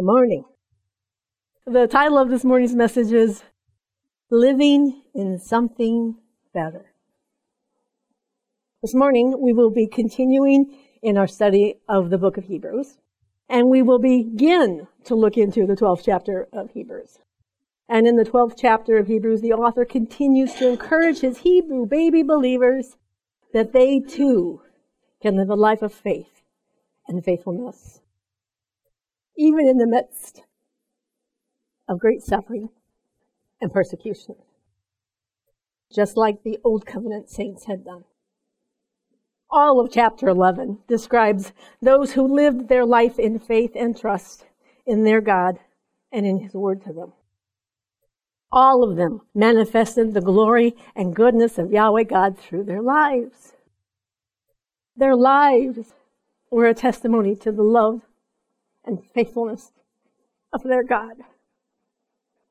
Good morning. The title of this morning's message is Living in Something Better. This morning we will be continuing in our study of the book of Hebrews, and we will begin to look into the 12th chapter of Hebrews. And in the 12th chapter of Hebrews, the author continues to encourage his Hebrew baby believers that they too can live a life of faith and faithfulness even in the midst of great suffering and persecution, just like the Old Covenant saints had done. All of chapter 11 describes those who lived their life in faith and trust in their God and in His Word to them. All of them manifested the glory and goodness of Yahweh God through their lives. Their lives were a testimony to the love and faithfulness of their God,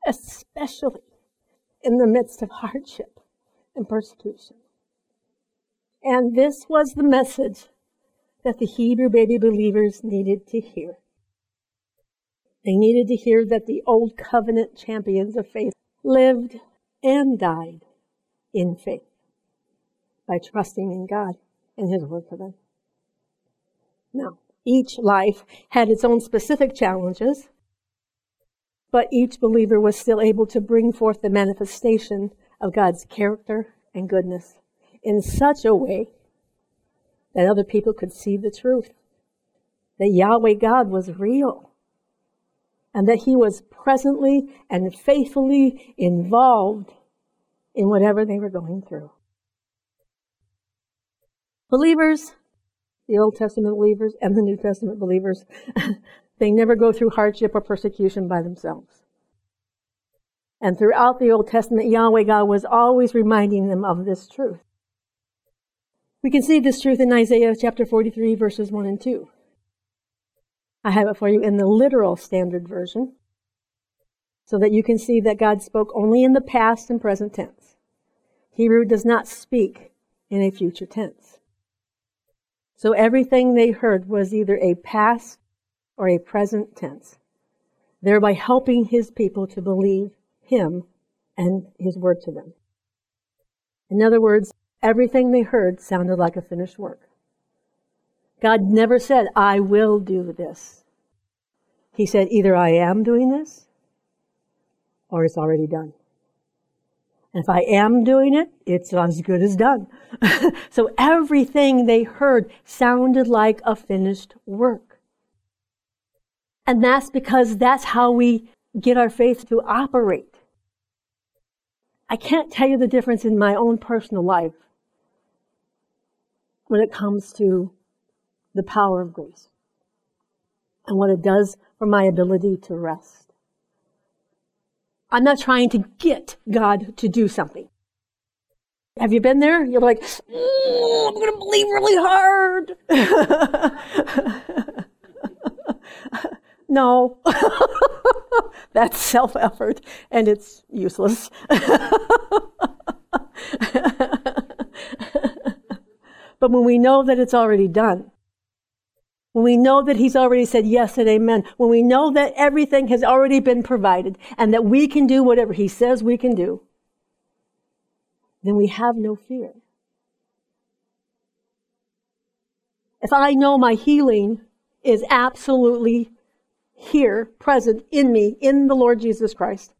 especially in the midst of hardship and persecution. And this was the message that the Hebrew baby believers needed to hear. They needed to hear that the old covenant champions of faith lived and died in faith by trusting in God and His word for them. Now, each life had its own specific challenges, but each believer was still able to bring forth the manifestation of God's character and goodness in such a way that other people could see the truth that Yahweh God was real and that He was presently and faithfully involved in whatever they were going through. Believers the Old Testament believers and the New Testament believers, they never go through hardship or persecution by themselves. And throughout the Old Testament, Yahweh God was always reminding them of this truth. We can see this truth in Isaiah chapter 43 verses 1 and 2. I have it for you in the literal standard version so that you can see that God spoke only in the past and present tense. Hebrew does not speak in a future tense. So everything they heard was either a past or a present tense, thereby helping his people to believe him and his word to them. In other words, everything they heard sounded like a finished work. God never said, I will do this. He said, either I am doing this or it's already done. And if I am doing it, it's as good as done. so everything they heard sounded like a finished work. And that's because that's how we get our faith to operate. I can't tell you the difference in my own personal life when it comes to the power of grace and what it does for my ability to rest. I'm not trying to get God to do something. Have you been there? You're like, mm, I'm going to believe really hard. no, that's self effort and it's useless. but when we know that it's already done, when we know that He's already said yes and amen, when we know that everything has already been provided and that we can do whatever He says we can do, then we have no fear. If I know my healing is absolutely here, present in me, in the Lord Jesus Christ,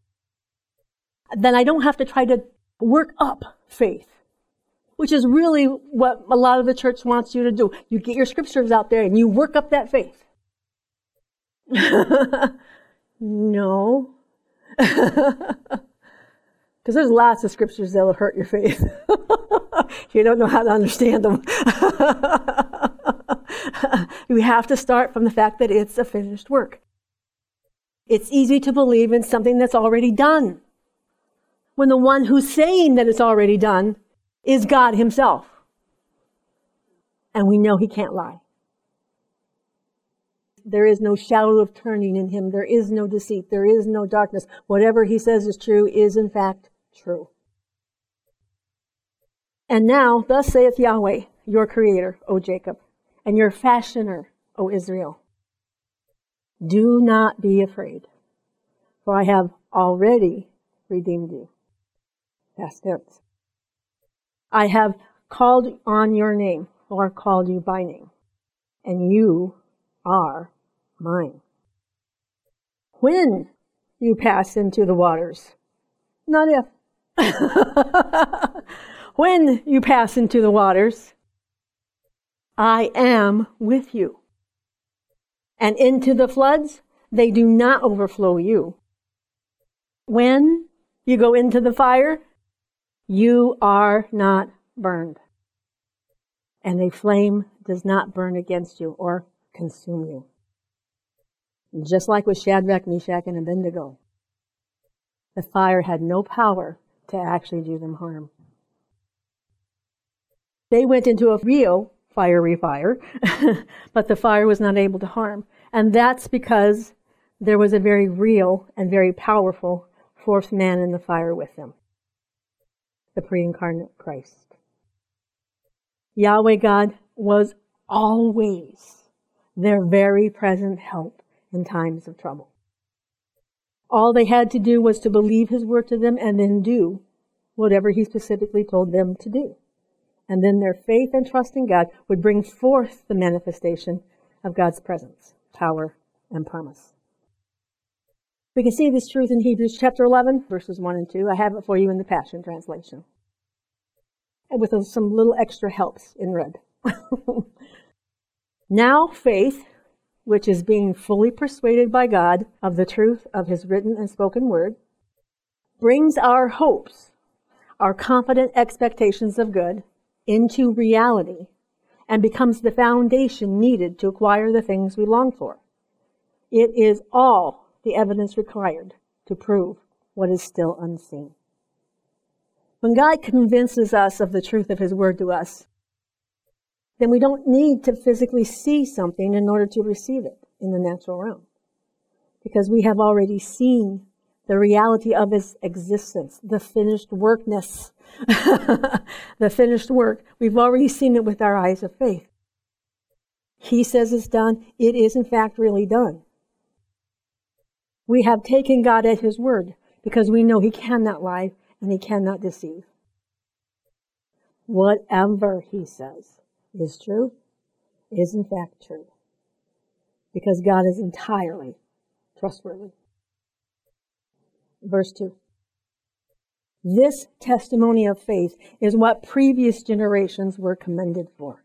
then I don't have to try to work up faith which is really what a lot of the church wants you to do. You get your scriptures out there and you work up that faith. no. Because there's lots of scriptures that'll hurt your faith. you don't know how to understand them. we have to start from the fact that it's a finished work. It's easy to believe in something that's already done. When the one who's saying that it's already done is God Himself. And we know He can't lie. There is no shadow of turning in Him. There is no deceit. There is no darkness. Whatever He says is true is in fact true. And now, thus saith Yahweh, your creator, O Jacob, and your fashioner, O Israel. Do not be afraid, for I have already redeemed you. Past tense. I have called on your name, or called you by name, and you are mine. When you pass into the waters, not if. when you pass into the waters, I am with you. And into the floods, they do not overflow you. When you go into the fire, you are not burned. And a flame does not burn against you or consume you. Just like with Shadrach, Meshach, and Abednego, the fire had no power to actually do them harm. They went into a real fiery fire, but the fire was not able to harm. And that's because there was a very real and very powerful fourth man in the fire with them the pre incarnate Christ. Yahweh God was always their very present help in times of trouble. All they had to do was to believe his word to them and then do whatever he specifically told them to do. And then their faith and trust in God would bring forth the manifestation of God's presence, power, and promise. We can see this truth in Hebrews chapter 11, verses 1 and 2. I have it for you in the Passion Translation. And with some little extra helps in red. now faith, which is being fully persuaded by God of the truth of his written and spoken word, brings our hopes, our confident expectations of good, into reality and becomes the foundation needed to acquire the things we long for. It is all the evidence required to prove what is still unseen. When God convinces us of the truth of His Word to us, then we don't need to physically see something in order to receive it in the natural realm. Because we have already seen the reality of His existence, the finished workness, the finished work. We've already seen it with our eyes of faith. He says it's done. It is in fact really done. We have taken God at His word because we know He cannot lie and He cannot deceive. Whatever He says is true, is in fact true. Because God is entirely trustworthy. Verse 2. This testimony of faith is what previous generations were commended for.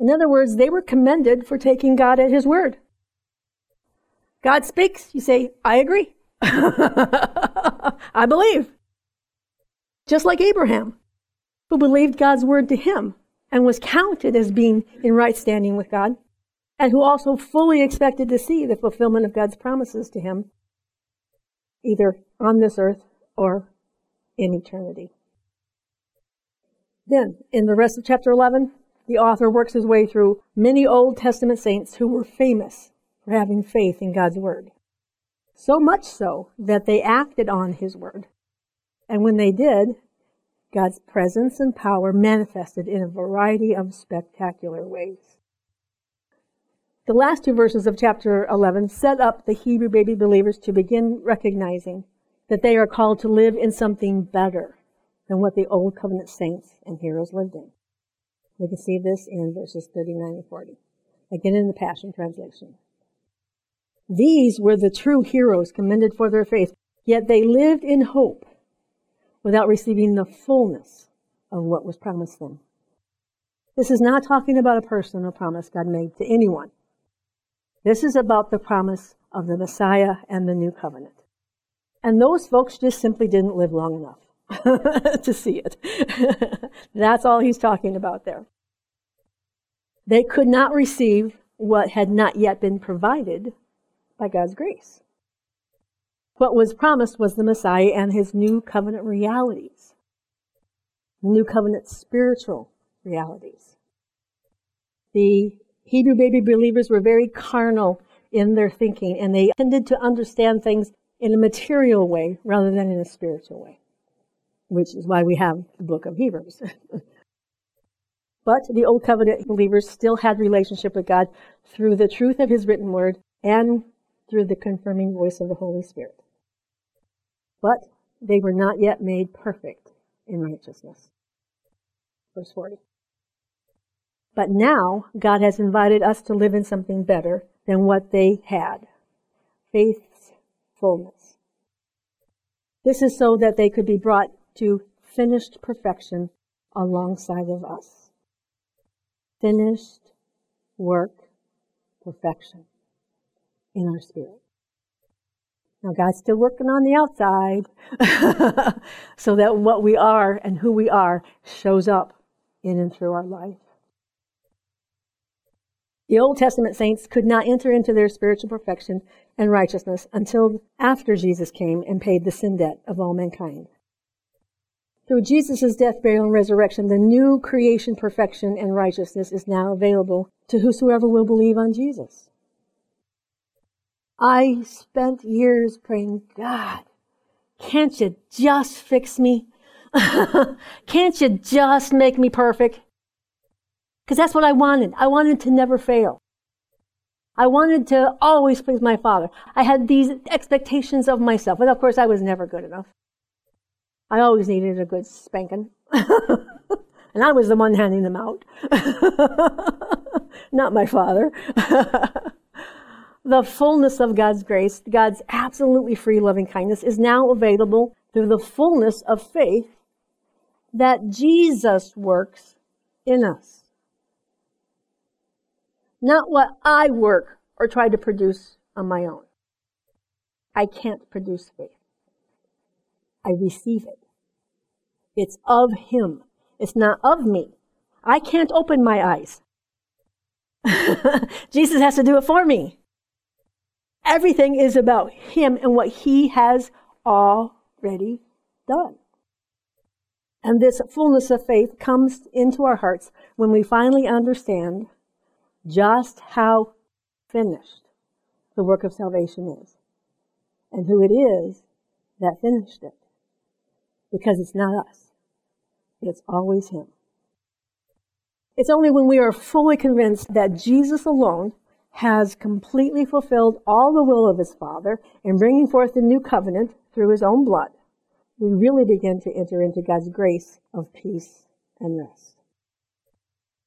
In other words, they were commended for taking God at His word. God speaks, you say, I agree. I believe. Just like Abraham, who believed God's word to him and was counted as being in right standing with God, and who also fully expected to see the fulfillment of God's promises to him, either on this earth or in eternity. Then, in the rest of chapter 11, the author works his way through many Old Testament saints who were famous having faith in God's word. So much so that they acted on his word. And when they did, God's presence and power manifested in a variety of spectacular ways. The last two verses of chapter 11 set up the Hebrew baby believers to begin recognizing that they are called to live in something better than what the old covenant saints and heroes lived in. We can see this in verses 39 and 40. Again in the Passion Translation. These were the true heroes commended for their faith, yet they lived in hope without receiving the fullness of what was promised them. This is not talking about a personal promise God made to anyone. This is about the promise of the Messiah and the new covenant. And those folks just simply didn't live long enough to see it. That's all he's talking about there. They could not receive what had not yet been provided by God's grace. What was promised was the Messiah and his new covenant realities, new covenant spiritual realities. The Hebrew baby believers were very carnal in their thinking and they tended to understand things in a material way rather than in a spiritual way, which is why we have the book of Hebrews. But the Old Covenant believers still had relationship with God through the truth of His written word and through the confirming voice of the Holy Spirit. But they were not yet made perfect in righteousness. Verse 40. But now God has invited us to live in something better than what they had. Faith's fullness. This is so that they could be brought to finished perfection alongside of us. Finished work, perfection in our spirit. Now God's still working on the outside so that what we are and who we are shows up in and through our life. The Old Testament saints could not enter into their spiritual perfection and righteousness until after Jesus came and paid the sin debt of all mankind. Through Jesus' death, burial, and resurrection, the new creation perfection and righteousness is now available to whosoever will believe on Jesus. I spent years praying, God, can't you just fix me? can't you just make me perfect? Because that's what I wanted. I wanted to never fail. I wanted to always please my father. I had these expectations of myself. And of course, I was never good enough. I always needed a good spanking. and I was the one handing them out. Not my father the fullness of God's grace, God's absolutely free loving kindness is now available through the fullness of faith that Jesus works in us. Not what I work or try to produce on my own. I can't produce faith. I receive it. It's of Him. It's not of me. I can't open my eyes. Jesus has to do it for me. Everything is about Him and what He has already done. And this fullness of faith comes into our hearts when we finally understand just how finished the work of salvation is and who it is that finished it. Because it's not us. It's always Him. It's only when we are fully convinced that Jesus alone has completely fulfilled all the will of his Father in bringing forth the new covenant through his own blood, we really begin to enter into God's grace of peace and rest.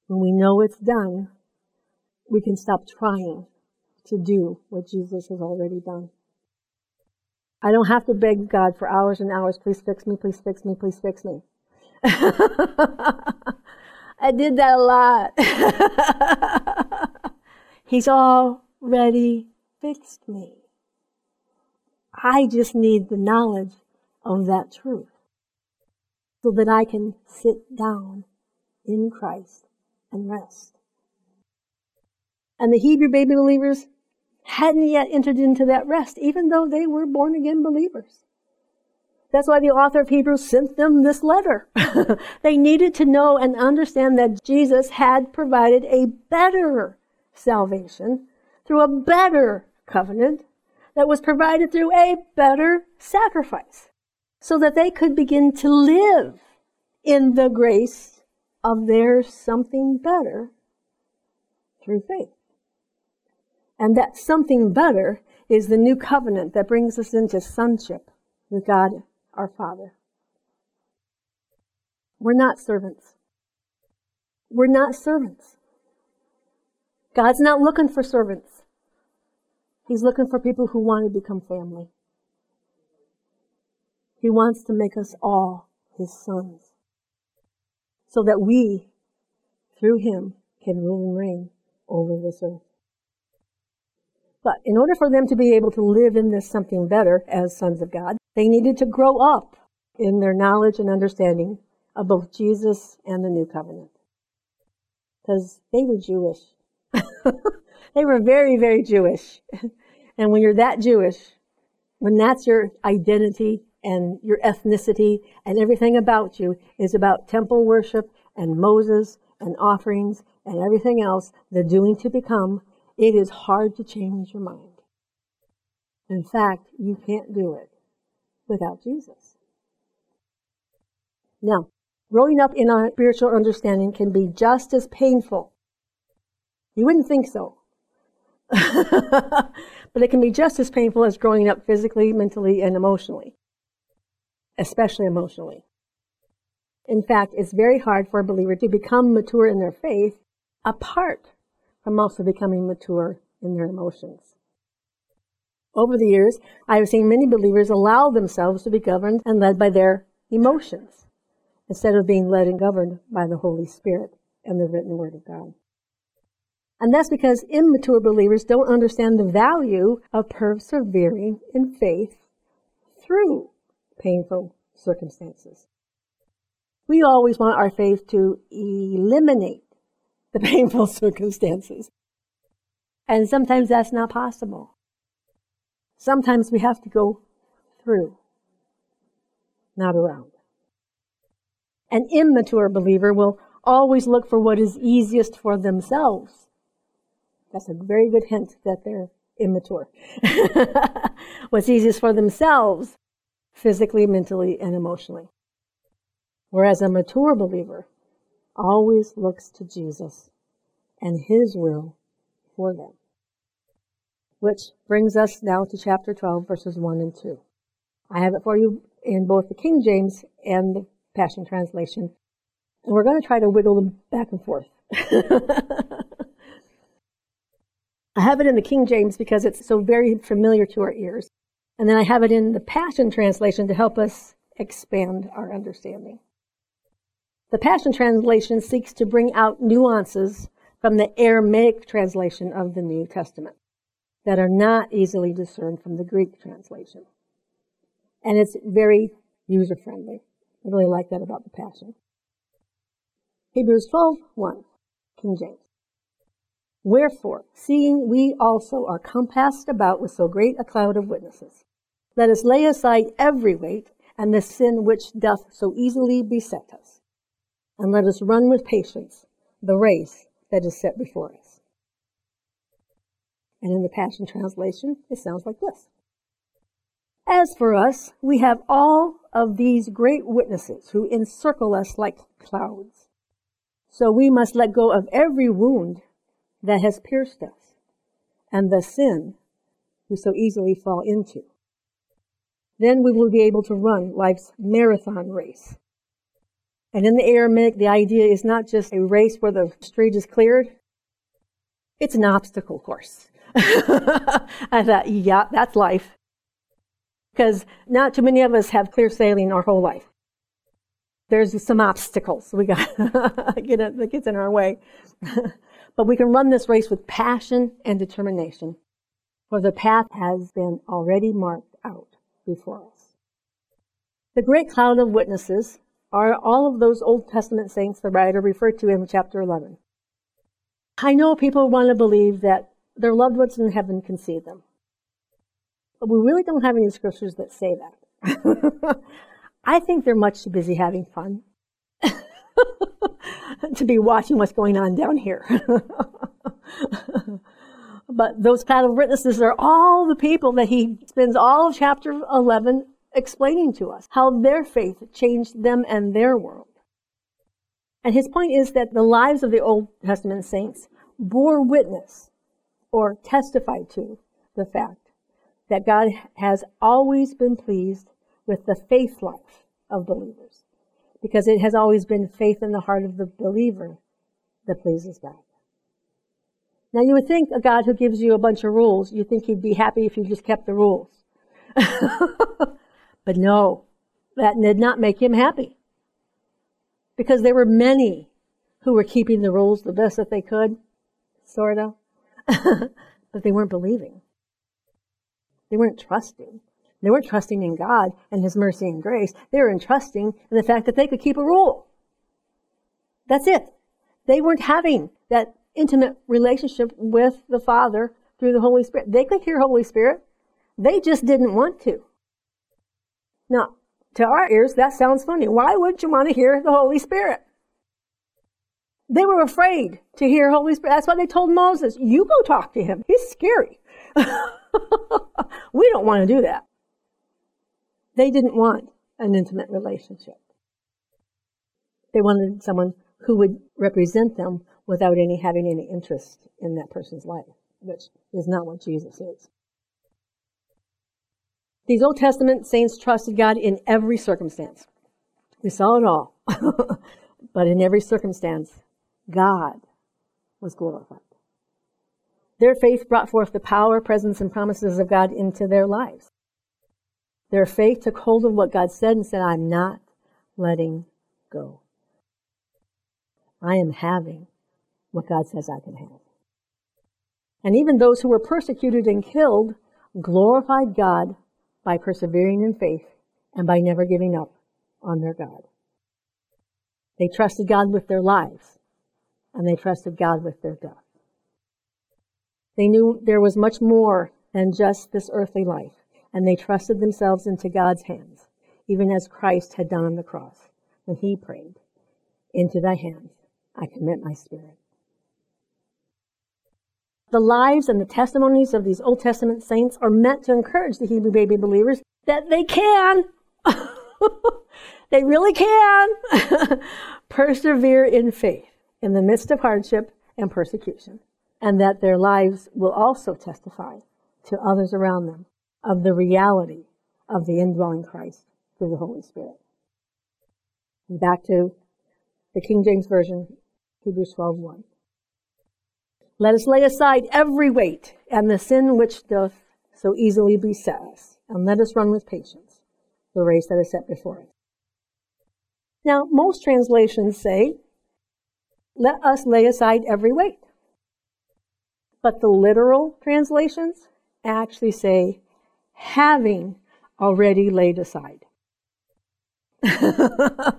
When we know it's done, we can stop trying to do what Jesus has already done. I don't have to beg God for hours and hours, please fix me, please fix me, please fix me. I did that a lot. He's already fixed me. I just need the knowledge of that truth so that I can sit down in Christ and rest. And the Hebrew baby believers hadn't yet entered into that rest, even though they were born again believers. That's why the author of Hebrews sent them this letter. they needed to know and understand that Jesus had provided a better salvation through a better covenant that was provided through a better sacrifice so that they could begin to live in the grace of their something better through faith. And that something better is the new covenant that brings us into sonship with God our Father. We're not servants. We're not servants. God's not looking for servants. He's looking for people who want to become family. He wants to make us all his sons so that we, through him, can rule and reign over this earth. But in order for them to be able to live in this something better as sons of God, they needed to grow up in their knowledge and understanding of both Jesus and the new covenant. Because they were Jewish. They were very, very Jewish. and when you're that Jewish, when that's your identity and your ethnicity and everything about you is about temple worship and Moses and offerings and everything else, the doing to become, it is hard to change your mind. In fact, you can't do it without Jesus. Now, growing up in our spiritual understanding can be just as painful. You wouldn't think so. but it can be just as painful as growing up physically, mentally, and emotionally. Especially emotionally. In fact, it's very hard for a believer to become mature in their faith apart from also becoming mature in their emotions. Over the years, I have seen many believers allow themselves to be governed and led by their emotions instead of being led and governed by the Holy Spirit and the written Word of God. And that's because immature believers don't understand the value of persevering in faith through painful circumstances. We always want our faith to eliminate the painful circumstances. And sometimes that's not possible. Sometimes we have to go through, not around. An immature believer will always look for what is easiest for themselves. That's a very good hint that they're immature. What's easiest for themselves, physically, mentally, and emotionally. Whereas a mature believer always looks to Jesus and His will for them which brings us now to chapter 12, verses 1 and 2. I have it for you in both the King James and the Passion Translation. And we're going to try to wiggle them back and forth. I have it in the King James because it's so very familiar to our ears. And then I have it in the Passion Translation to help us expand our understanding. The Passion Translation seeks to bring out nuances from the Aramaic translation of the New Testament that are not easily discerned from the Greek translation. And it's very user friendly. I really like that about the Passion. Hebrews 12, 1, King James. Wherefore, seeing we also are compassed about with so great a cloud of witnesses, let us lay aside every weight and the sin which doth so easily beset us, and let us run with patience the race that is set before us. And in the Passion Translation, it sounds like this. As for us, we have all of these great witnesses who encircle us like clouds. So we must let go of every wound that has pierced us and the sin we so easily fall into. Then we will be able to run life's marathon race. And in the Aramaic, the idea is not just a race where the street is cleared. It's an obstacle course. I thought, uh, yeah, that's life. Because not too many of us have clear sailing our whole life. There's some obstacles we got get it, gets in our way. but we can run this race with passion and determination, for the path has been already marked out before us. The great cloud of witnesses are all of those Old Testament saints the writer referred to in chapter 11. I know people want to believe that their loved ones in heaven can see them. But we really don't have any scriptures that say that. I think they're much too busy having fun to be watching what's going on down here. but those of witnesses are all the people that he spends all of chapter 11 explaining to us how their faith changed them and their world. And his point is that the lives of the Old Testament saints bore witness or testified to the fact that God has always been pleased with the faith life of believers because it has always been faith in the heart of the believer that pleases God. Now you would think a God who gives you a bunch of rules, you think he'd be happy if you just kept the rules. but no, that did not make him happy. Because there were many who were keeping the rules the best that they could, sort of. but they weren't believing. They weren't trusting. They weren't trusting in God and His mercy and grace. They were trusting in the fact that they could keep a rule. That's it. They weren't having that intimate relationship with the Father through the Holy Spirit. They could hear Holy Spirit. They just didn't want to. Now, to our ears, that sounds funny. Why wouldn't you want to hear the Holy Spirit? They were afraid to hear Holy Spirit. That's why they told Moses, you go talk to him. He's scary. we don't want to do that. They didn't want an intimate relationship. They wanted someone who would represent them without any having any interest in that person's life, which is not what Jesus is. These Old Testament saints trusted God in every circumstance. We saw it all. but in every circumstance, God was glorified. Their faith brought forth the power, presence, and promises of God into their lives. Their faith took hold of what God said and said, I'm not letting go. I am having what God says I can have. And even those who were persecuted and killed glorified God by persevering in faith and by never giving up on their God. They trusted God with their lives and they trusted God with their death. They knew there was much more than just this earthly life and they trusted themselves into God's hands, even as Christ had done on the cross when he prayed, Into thy hands I commit my spirit. The lives and the testimonies of these Old Testament saints are meant to encourage the Hebrew baby believers that they can, they really can, persevere in faith in the midst of hardship and persecution, and that their lives will also testify to others around them of the reality of the indwelling Christ through the Holy Spirit. And back to the King James Version, Hebrews 12:1. Let us lay aside every weight and the sin which doth so easily beset us, and let us run with patience the race that is set before us. Now, most translations say, let us lay aside every weight. But the literal translations actually say, having already laid aside.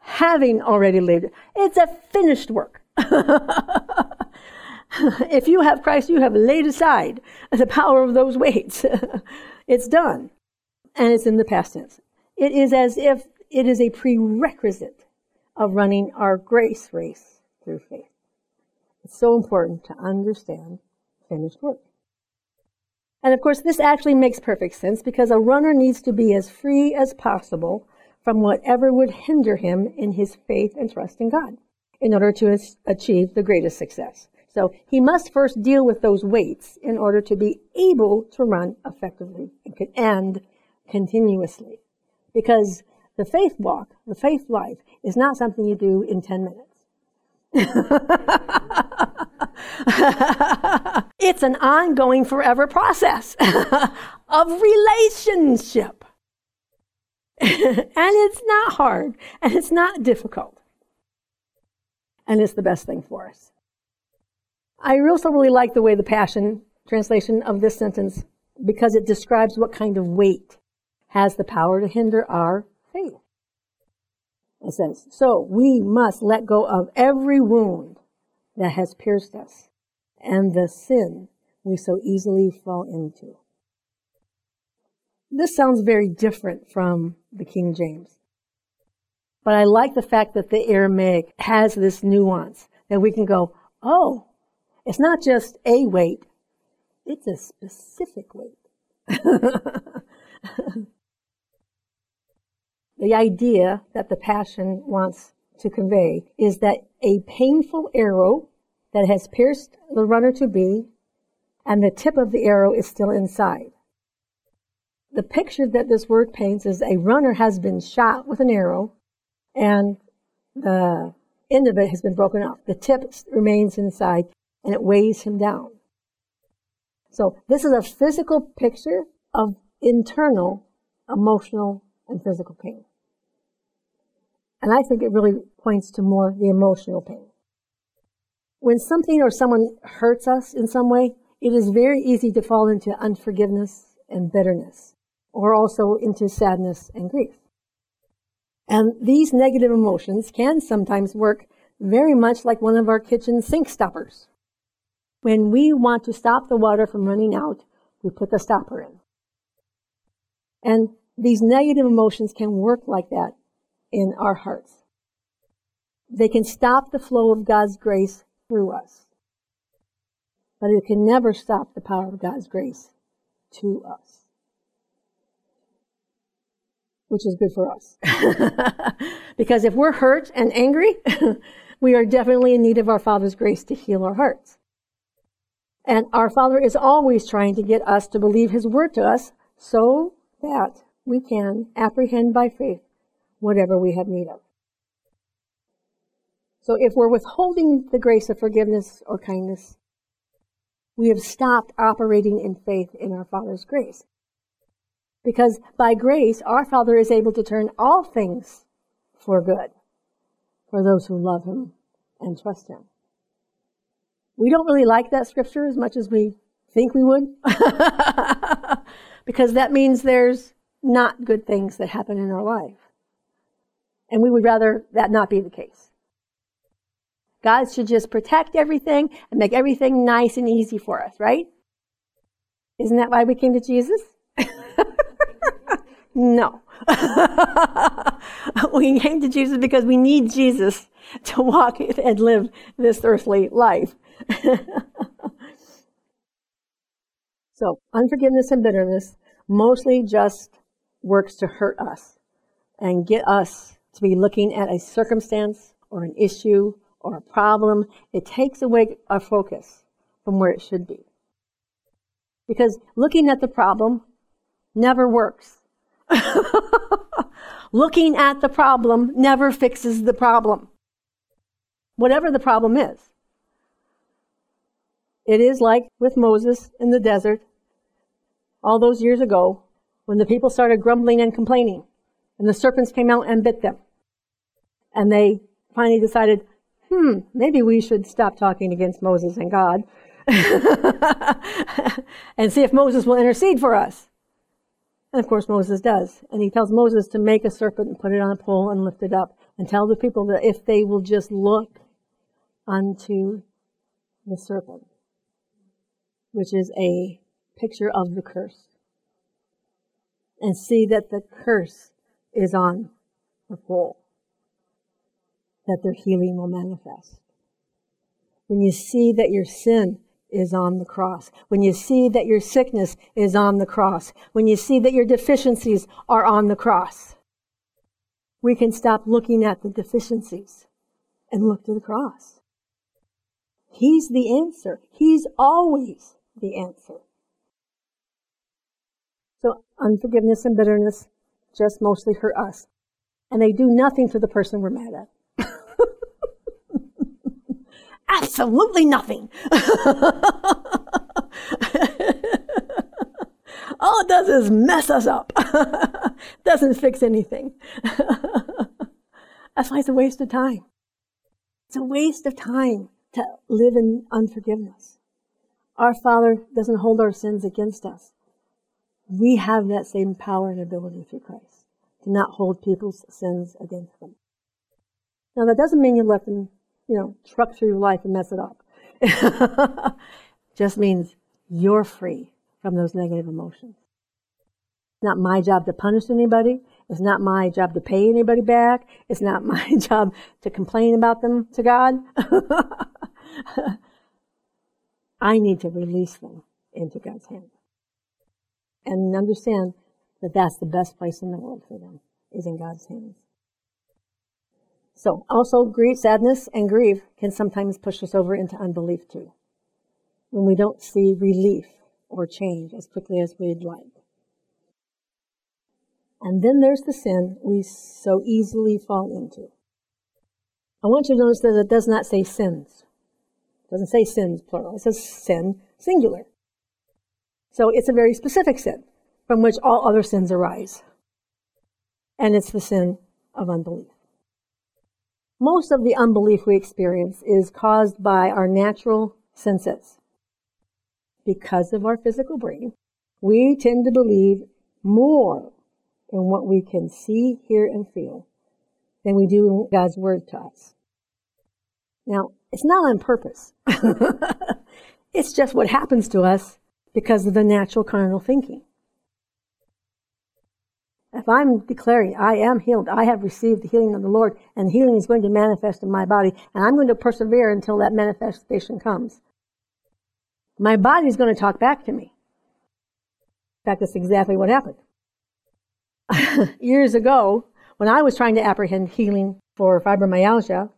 having already laid. It's a finished work. if you have Christ, you have laid aside the power of those weights. it's done. And it's in the past tense. It is as if it is a prerequisite of running our grace race through faith. It's so important to understand finished work. And of course, this actually makes perfect sense because a runner needs to be as free as possible from whatever would hinder him in his faith and trust in God in order to achieve the greatest success. So he must first deal with those weights in order to be able to run effectively and continuously. Because the faith walk, the faith life, is not something you do in 10 minutes. it's an ongoing forever process of relationship. and it's not hard and it's not difficult. And it's the best thing for us. I also really like the way the Passion translation of this sentence because it describes what kind of weight has the power to hinder our faith. It says, so we must let go of every wound that has pierced us and the sin we so easily fall into. This sounds very different from the King James. But I like the fact that the Aramaic has this nuance that we can go, oh, it's not just a weight, it's a specific weight. the idea that the Passion wants to convey is that a painful arrow that has pierced the runner to be, and the tip of the arrow is still inside. The picture that this word paints is a runner has been shot with an arrow, and the end of it has been broken off. The tip remains inside, and it weighs him down. So this is a physical picture of internal, emotional, and physical pain. And I think it really points to more the emotional pain. When something or someone hurts us in some way, it is very easy to fall into unforgiveness and bitterness, or also into sadness and grief. And these negative emotions can sometimes work very much like one of our kitchen sink stoppers. When we want to stop the water from running out, we put the stopper in. And these negative emotions can work like that in our hearts. They can stop the flow of God's grace through us. But it can never stop the power of God's grace to us. which is good for us. because if we're hurt and angry, we are definitely in need of our Father's grace to heal our hearts. And our Father is always trying to get us to believe His word to us so that we can apprehend by faith whatever we have need of. So if we're withholding the grace of forgiveness or kindness, we have stopped operating in faith in our Father's grace. Because by grace, our Father is able to turn all things for good for those who love Him and trust Him. We don't really like that scripture as much as we think we would. because that means there's not good things that happen in our life. And we would rather that not be the case. God should just protect everything and make everything nice and easy for us, right? Isn't that why we came to Jesus? no. we came to Jesus because we need Jesus to walk and live this earthly life. so, unforgiveness and bitterness mostly just works to hurt us and get us to be looking at a circumstance or an issue or a problem. It takes away our focus from where it should be. Because looking at the problem never works. looking at the problem never fixes the problem. Whatever the problem is. It is like with Moses in the desert all those years ago when the people started grumbling and complaining and the serpents came out and bit them. And they finally decided, hmm, maybe we should stop talking against Moses and God and see if Moses will intercede for us. And of course, Moses does. And he tells Moses to make a serpent and put it on a pole and lift it up and tell the people that if they will just look unto the serpent, which is a picture of the curse. And see that the curse is on the pole, that their healing will manifest. When you see that your sin is on the cross, when you see that your sickness is on the cross, when you see that your deficiencies are on the cross, we can stop looking at the deficiencies and look to the cross. He's the answer. He's always the answer. So unforgiveness and bitterness just mostly hurt us. And they do nothing to the person we're mad at. Absolutely nothing. All it does is mess us up. Doesn't fix anything. That's why it's a waste of time. It's a waste of time to live in unforgiveness. Our Father doesn't hold our sins against us. We have that same power and ability through Christ to not hold people's sins against them. Now that doesn't mean you let them, you know, truck through life and mess it up. Just means you're free from those negative emotions. It's not my job to punish anybody. It's not my job to pay anybody back. It's not my job to complain about them to God. I need to release them into God's hands. And understand that that's the best place in the world for them, is in God's hands. So, also grief, sadness, and grief can sometimes push us over into unbelief too. When we don't see relief or change as quickly as we'd like. And then there's the sin we so easily fall into. I want you to notice that it does not say sins. It doesn't say sins plural. It says sin singular. So it's a very specific sin from which all other sins arise. And it's the sin of unbelief. Most of the unbelief we experience is caused by our natural senses. Because of our physical brain, we tend to believe more in what we can see, hear, and feel than we do in God's word to us. Now, it's not on purpose. it's just what happens to us because of the natural carnal thinking. If I'm declaring I am healed, I have received the healing of the Lord, and healing is going to manifest in my body, and I'm going to persevere until that manifestation comes. My body is going to talk back to me. In fact, that's exactly what happened. years ago, when I was trying to apprehend healing for fibromyalgia,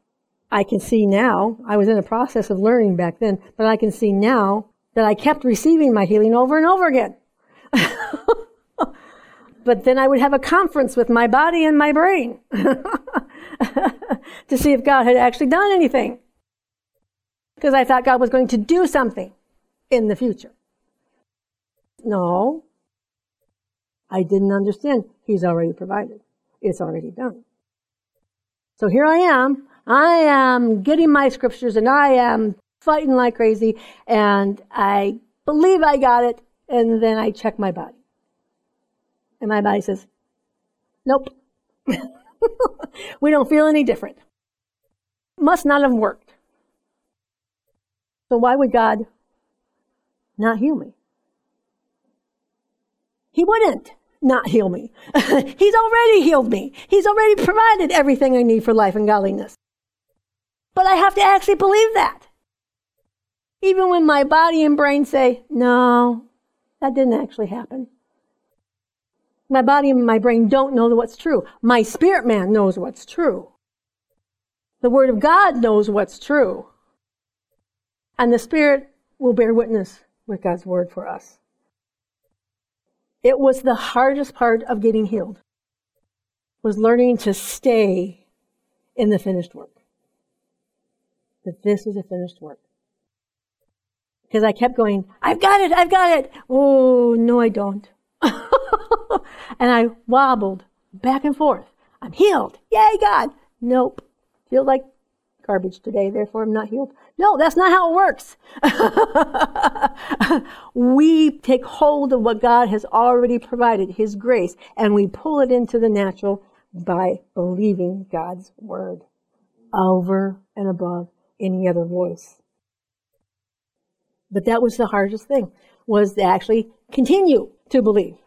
I can see now, I was in a process of learning back then, but I can see now that I kept receiving my healing over and over again. but then I would have a conference with my body and my brain to see if God had actually done anything. Because I thought God was going to do something in the future. No. I didn't understand. He's already provided. It's already done. So here I am. I am getting my scriptures and I am fighting like crazy and I believe I got it and then I check my body. And my body says, nope. we don't feel any different. Must not have worked. So why would God not heal me? He wouldn't not heal me. He's already healed me. He's already provided everything I need for life and godliness. But I have to actually believe that. Even when my body and brain say, no, that didn't actually happen. My body and my brain don't know what's true. My spirit man knows what's true. The Word of God knows what's true. And the Spirit will bear witness with God's Word for us. It was the hardest part of getting healed, was learning to stay in the finished work. That this is a finished work. Because I kept going, I've got it, I've got it. Oh, no, I don't. and I wobbled back and forth. I'm healed. Yay, God. Nope. Feel like garbage today, therefore I'm not healed. No, that's not how it works. we take hold of what God has already provided, His grace, and we pull it into the natural by believing God's word over and above any other voice. But that was the hardest thing, was to actually continue to believe.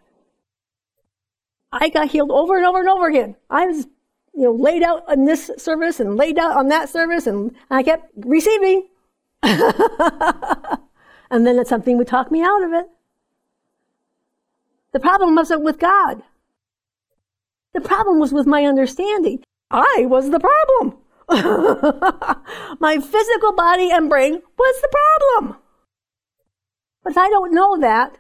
I got healed over and over and over again. I was you know, laid out on this service and laid out on that service, and I kept receiving. and then something would talk me out of it. The problem wasn't with God. The problem was with my understanding. I was the problem. my physical body and brain was the problem. But I don't know that,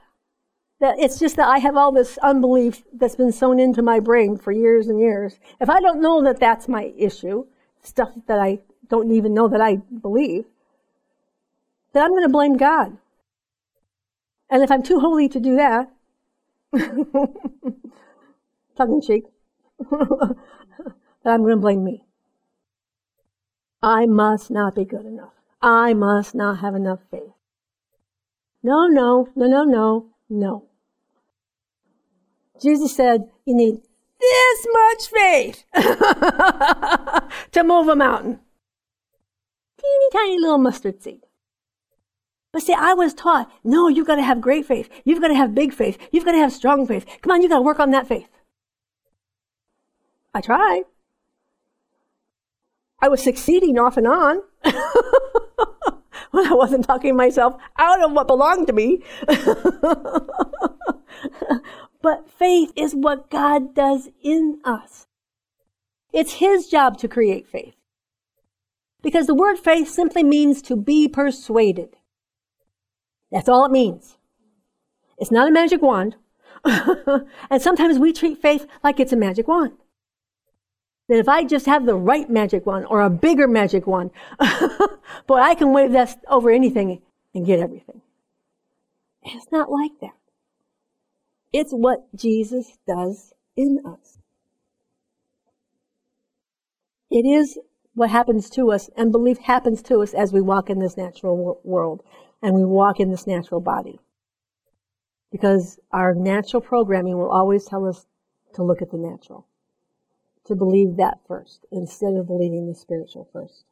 that it's just that I have all this unbelief that's been sown into my brain for years and years. If I don't know that that's my issue, stuff that I don't even know that I believe, then I'm going to blame God. And if I'm too holy to do that, tongue in cheek, then I'm going to blame me. I must not be good enough. I must not have enough faith. No, no, no, no, no, no. Jesus said, you need this much faith to move a mountain. Teeny tiny little mustard seed. But see, I was taught, no, you've got to have great faith. You've got to have big faith. You've got to have strong faith. Come on, you've got to work on that faith. I tried. I was succeeding off and on. when I wasn't talking myself out of what belonged to me. But faith is what God does in us. It's His job to create faith. Because the word faith simply means to be persuaded. That's all it means. It's not a magic wand. and sometimes we treat faith like it's a magic wand. That if I just have the right magic wand or a bigger magic wand, boy, I can wave that over anything and get everything. It's not like that. It's what Jesus does in us. It is what happens to us, and belief happens to us as we walk in this natural world and we walk in this natural body. Because our natural programming will always tell us to look at the natural, to believe that first instead of believing the spiritual first.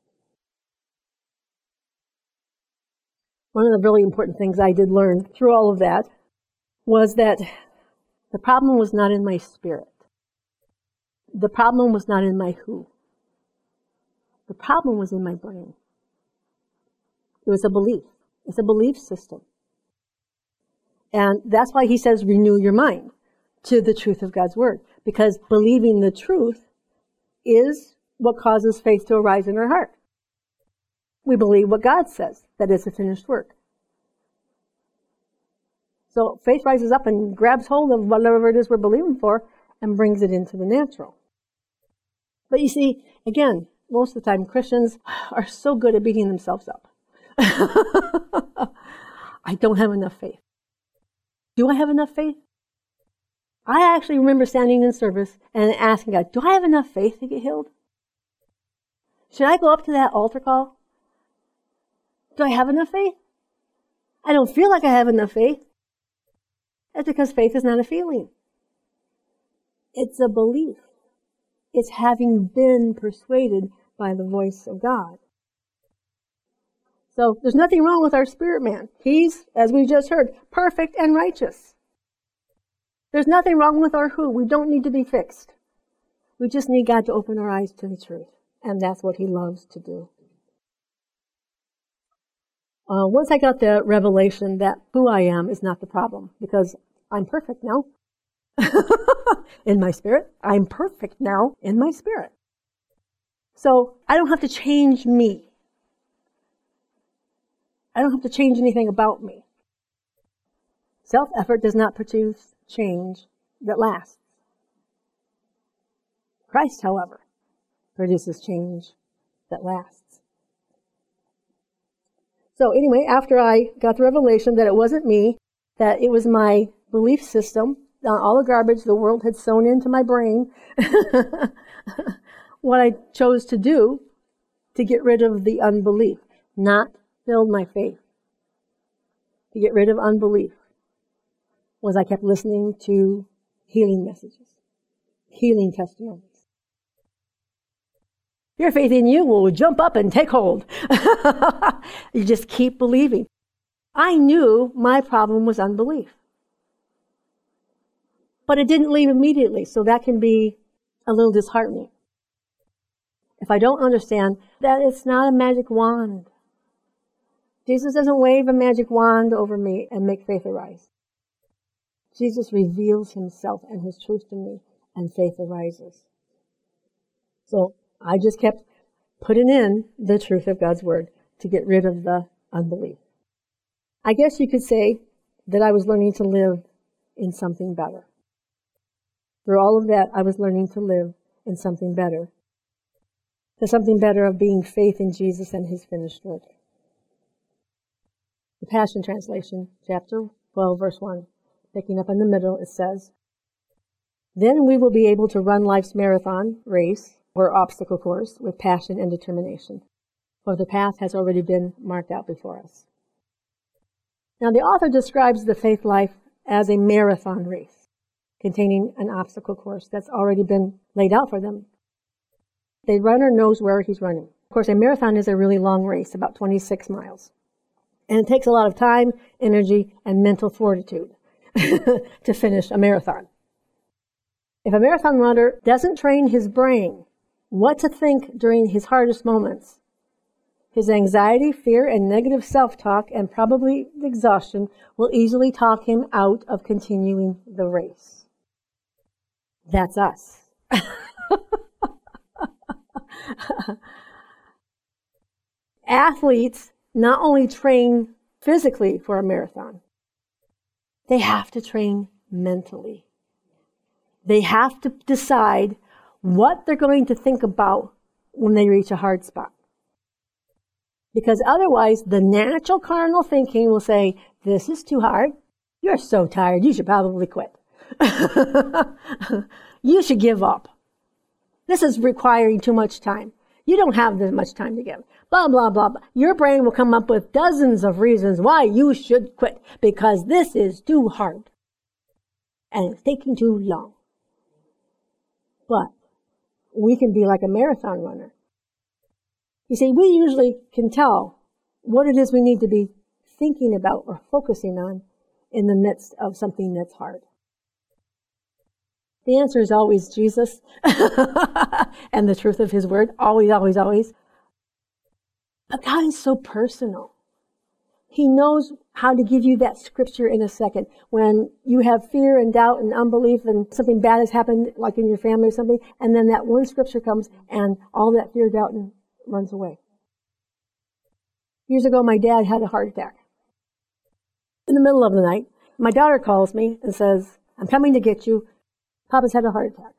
One of the really important things I did learn through all of that was that the problem was not in my spirit. The problem was not in my who. The problem was in my brain. It was a belief. It's a belief system. And that's why he says renew your mind to the truth of God's word. because believing the truth is what causes faith to arise in our heart. We believe what God says, that it's a finished work. So faith rises up and grabs hold of whatever it is we're believing for and brings it into the natural. But you see, again, most of the time Christians are so good at beating themselves up. I don't have enough faith. Do I have enough faith? I actually remember standing in service and asking God, Do I have enough faith to get healed? Should I go up to that altar call? Do I have enough faith? I don't feel like I have enough faith. That's because faith is not a feeling. It's a belief. It's having been persuaded by the voice of God. So there's nothing wrong with our spirit man. He's, as we just heard, perfect and righteous. There's nothing wrong with our who. We don't need to be fixed. We just need God to open our eyes to the truth. And that's what he loves to do. Uh, once I got the revelation that who I am is not the problem, because I'm perfect now in my spirit. I'm perfect now in my spirit. So I don't have to change me. I don't have to change anything about me. Self effort does not produce change that lasts. Christ, however, produces change that lasts. So anyway, after I got the revelation that it wasn't me, that it was my belief system, all the garbage the world had sown into my brain, what I chose to do to get rid of the unbelief, not build my faith. To get rid of unbelief was I kept listening to healing messages, healing testimonies. Your faith in you will jump up and take hold. you just keep believing. I knew my problem was unbelief. But it didn't leave immediately, so that can be a little disheartening. If I don't understand that it's not a magic wand. Jesus doesn't wave a magic wand over me and make faith arise. Jesus reveals himself and his truth to me, and faith arises. So I just kept putting in the truth of God's word to get rid of the unbelief. I guess you could say that I was learning to live in something better. Through all of that, I was learning to live in something better. The something better of being faith in Jesus and his finished work. The Passion Translation, chapter 12, verse 1 picking up in the middle, it says, Then we will be able to run life's marathon race or obstacle course with passion and determination, for the path has already been marked out before us. Now, the author describes the faith life as a marathon race containing an obstacle course that's already been laid out for them. The runner knows where he's running. Of course, a marathon is a really long race, about 26 miles. And it takes a lot of time, energy, and mental fortitude. to finish a marathon. If a marathon runner doesn't train his brain what to think during his hardest moments, his anxiety, fear, and negative self-talk and probably exhaustion will easily talk him out of continuing the race. That's us. Athletes not only train physically for a marathon, they have to train mentally. They have to decide what they're going to think about when they reach a hard spot. Because otherwise, the natural carnal thinking will say, This is too hard. You're so tired. You should probably quit. you should give up. This is requiring too much time. You don't have that much time to give blah, blah, blah, blah. Your brain will come up with dozens of reasons why you should quit because this is too hard and it's taking too long. But we can be like a marathon runner. You see, we usually can tell what it is we need to be thinking about or focusing on in the midst of something that's hard. The answer is always Jesus and the truth of his word. Always, always, always. But God is so personal. He knows how to give you that scripture in a second. When you have fear and doubt and unbelief and something bad has happened, like in your family or something, and then that one scripture comes and all that fear, doubt, and runs away. Years ago, my dad had a heart attack. In the middle of the night, my daughter calls me and says, I'm coming to get you. Papa's had a heart attack.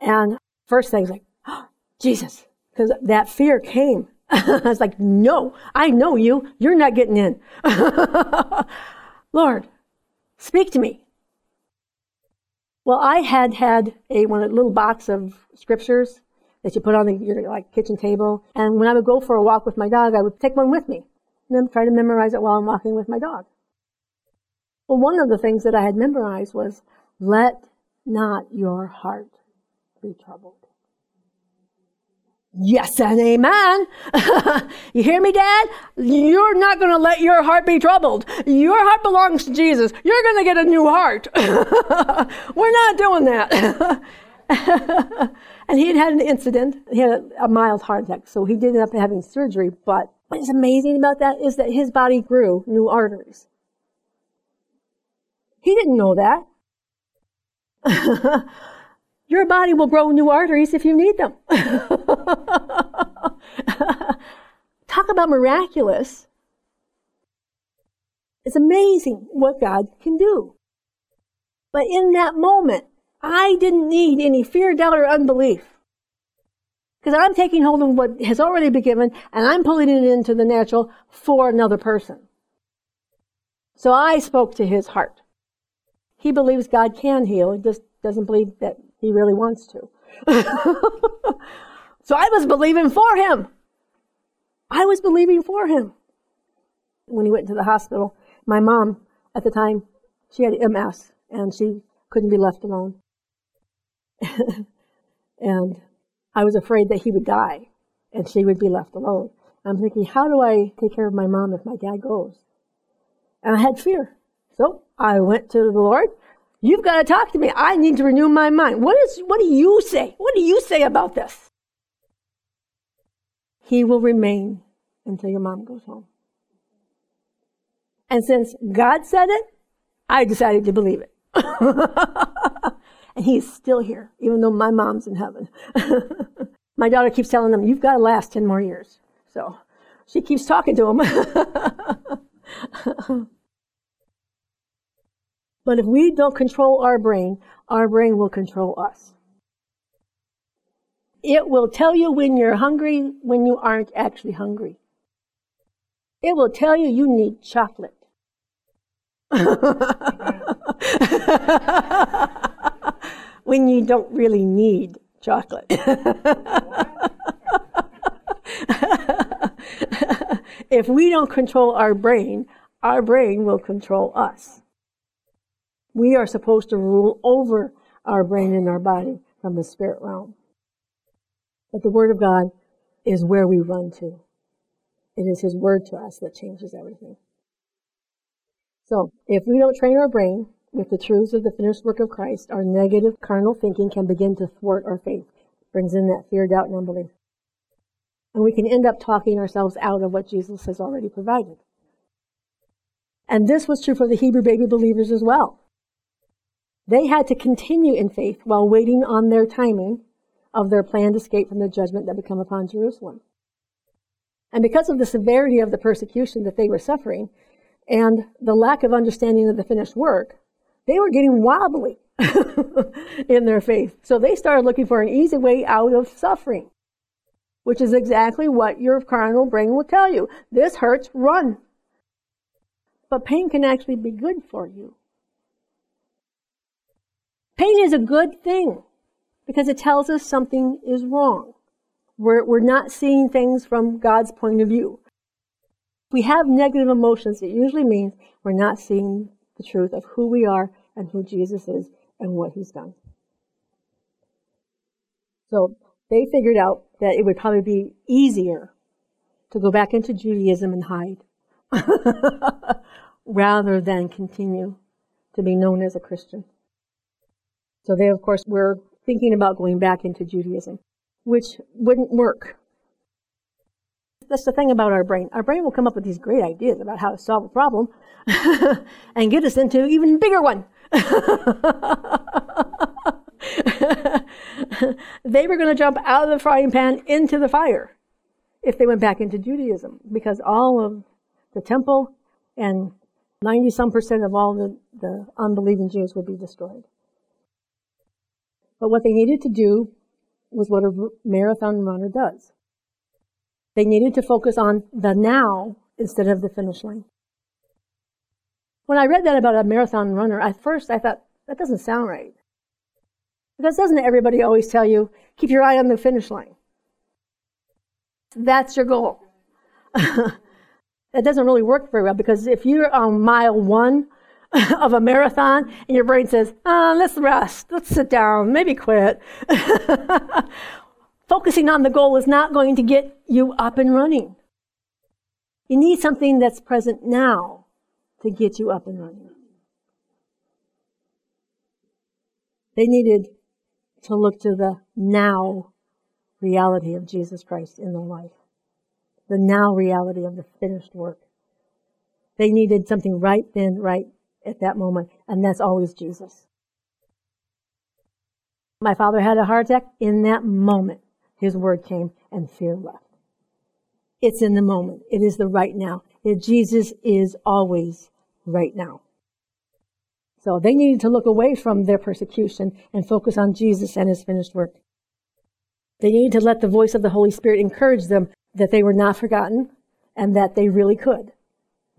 And first thing's like, oh, Jesus, because that fear came. I was like, no, I know you. You're not getting in. Lord, speak to me. Well, I had had a one a little box of scriptures that you put on the, your like kitchen table, and when I would go for a walk with my dog, I would take one with me and then try to memorize it while I'm walking with my dog. Well, one of the things that I had memorized was, "Let not your heart be troubled." Yes and amen. you hear me, Dad? You're not going to let your heart be troubled. Your heart belongs to Jesus. You're going to get a new heart. We're not doing that. and he had had an incident. He had a, a mild heart attack, so he did end up having surgery. But what's amazing about that is that his body grew new arteries. He didn't know that. Your body will grow new arteries if you need them. Talk about miraculous. It's amazing what God can do. But in that moment, I didn't need any fear, doubt, or unbelief. Because I'm taking hold of what has already been given and I'm pulling it into the natural for another person. So I spoke to his heart. He believes God can heal. He just doesn't believe that he really wants to. so I was believing for him. I was believing for him. When he went to the hospital, my mom at the time, she had MS and she couldn't be left alone. and I was afraid that he would die and she would be left alone. I'm thinking, how do I take care of my mom if my dad goes? And I had fear. So I went to the Lord You've got to talk to me. I need to renew my mind. What is, what do you say? What do you say about this? He will remain until your mom goes home. And since God said it, I decided to believe it. and he's still here, even though my mom's in heaven. my daughter keeps telling him, you've got to last 10 more years. So she keeps talking to him. But if we don't control our brain, our brain will control us. It will tell you when you're hungry when you aren't actually hungry. It will tell you you need chocolate. when you don't really need chocolate. if we don't control our brain, our brain will control us. We are supposed to rule over our brain and our body from the spirit realm. But the Word of God is where we run to. It is His Word to us that changes everything. So, if we don't train our brain with the truths of the finished work of Christ, our negative carnal thinking can begin to thwart our faith. It brings in that fear, doubt, and unbelief. And we can end up talking ourselves out of what Jesus has already provided. And this was true for the Hebrew baby believers as well. They had to continue in faith while waiting on their timing of their planned escape from the judgment that would come upon Jerusalem. And because of the severity of the persecution that they were suffering and the lack of understanding of the finished work, they were getting wobbly in their faith. So they started looking for an easy way out of suffering, which is exactly what your carnal brain will tell you. This hurts, run. But pain can actually be good for you. Pain is a good thing because it tells us something is wrong. We're, we're not seeing things from God's point of view. If we have negative emotions, it usually means we're not seeing the truth of who we are and who Jesus is and what he's done. So they figured out that it would probably be easier to go back into Judaism and hide rather than continue to be known as a Christian. So they, of course, were thinking about going back into Judaism, which wouldn't work. that's the thing about our brain. Our brain will come up with these great ideas about how to solve a problem and get us into even bigger one. they were going to jump out of the frying pan into the fire if they went back into Judaism because all of the temple and 90 some percent of all the, the unbelieving Jews would be destroyed. But what they needed to do was what a marathon runner does. They needed to focus on the now instead of the finish line. When I read that about a marathon runner, at first I thought, that doesn't sound right. Because doesn't everybody always tell you, keep your eye on the finish line? That's your goal. that doesn't really work very well because if you're on mile one of a marathon and your brain says, oh, let's rest, let's sit down, maybe quit. Focusing on the goal is not going to get you up and running. You need something that's present now to get you up and running. They needed to look to the now reality of Jesus Christ in their life. The now reality of the finished work. They needed something right then, right at that moment, and that's always Jesus. My father had a heart attack. In that moment, his word came and fear left. It's in the moment. It is the right now. Jesus is always right now. So they needed to look away from their persecution and focus on Jesus and his finished work. They needed to let the voice of the Holy Spirit encourage them that they were not forgotten and that they really could